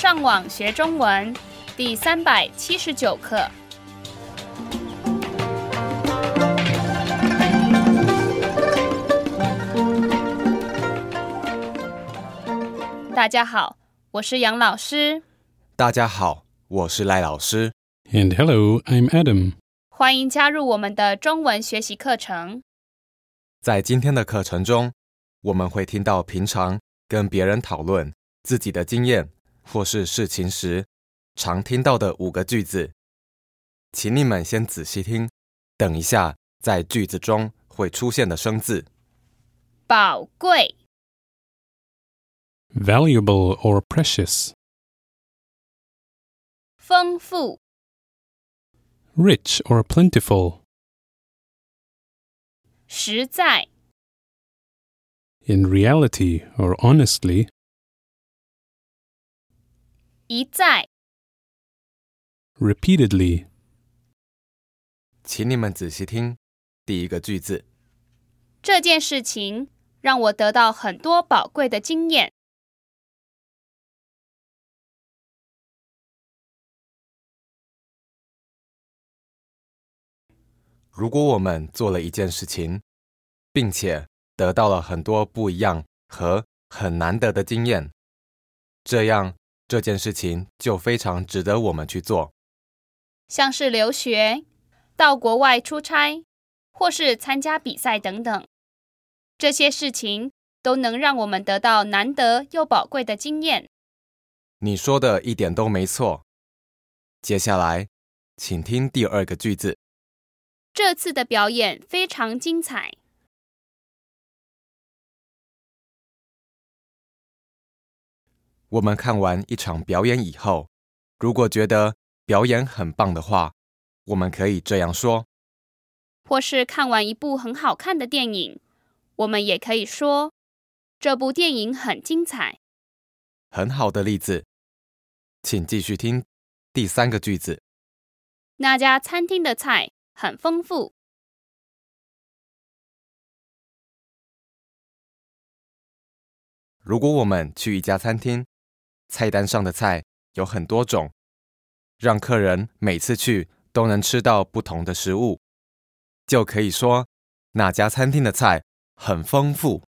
上网学中文第三百七十九课。大家好，我是杨老师，大家好，我是赖老师。And hello, I'm Adam. 欢迎加入我们的中文学习课程。在今天的课程中，我们会听到平常跟别人讨论自己的经验或是事情时常听到的五个句子，请你们先仔细听，等一下在句子中会出现的生字。宝贵、 Valuable or precious. 丰富、 Rich or plentiful. 实在、 In reality or honestly. 一再、Repeatedly. 请你们仔细听第一个句子。这件事情让我得到很多宝贵的经验。如果我们做了一件事情，并且得到了很多不一样和很难得的经验，这样这件事情就非常值得我们去做。像是留学、到国外出差，或是参加比赛等等，这些事情都能让我们得到难得又宝贵的经验。你说的一点都没错。接下来，请听第二个句子。这次的表演非常精彩。我们看完一场表演以后，如果觉得表演很棒的话，我们可以这样说。或是看完一部很好看的电影，我们也可以说这部电影很精彩。很好的例子，请继续听第三个句子。那家餐厅的菜很丰富。如果我们去一家餐厅，菜单上的菜有很多种，让客人每次去都能吃到不同的食物，就可以说那家餐厅的菜很丰富。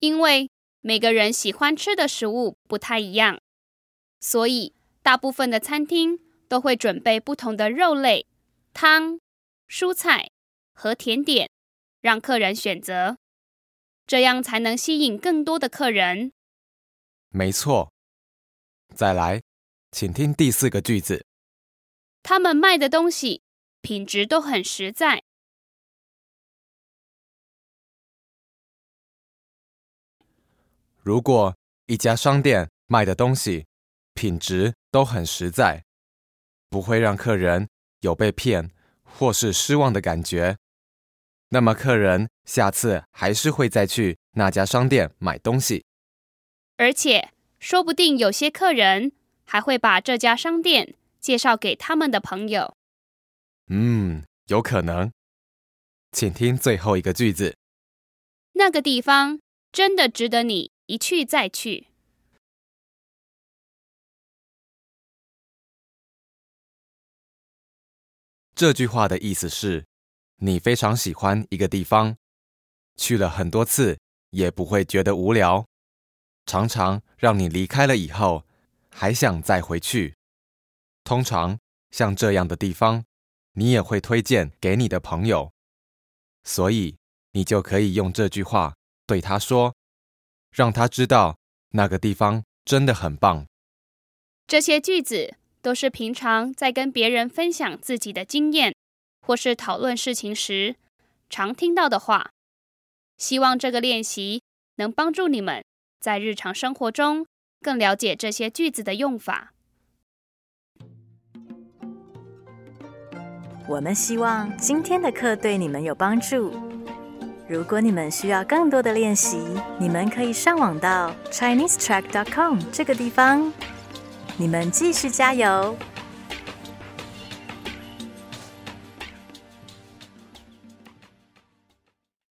因为每个人喜欢吃的食物不太一样，所以大部分的餐厅都会准备不同的肉类、汤、蔬菜和甜点，让客人选择，这样才能吸引更多的客人。没错。再来，请听第四个句子。他们卖的东西品质都很实在。如果一家商店卖的东西品质都很实在，不会让客人有被骗或是失望的感觉，那么客人下次还是会再去那家商店买东西。而且，说不定有些客人还会把这家商店介绍给他们的朋友。嗯，有可能。请听最后一个句子。那个地方真的值得你一去再去。这句话的意思是，你非常喜欢一个地方，去了很多次也不会觉得无聊，常常让你离开了以后还想再回去。通常像这样的地方，你也会推荐给你的朋友，所以你就可以用这句话对他说，让他知道那个地方真的很棒。这些句子都是平常在跟别人分享自己的经验，或是讨论事情时常听到的话。希望这个练习能帮助你们在日常生活中更了解这些句子的用法。我们希望今天的课对你们有帮助。如果你们需要更多的练习，你们可以上网到 ChineseTrack.com 这个地方。你们继续加油！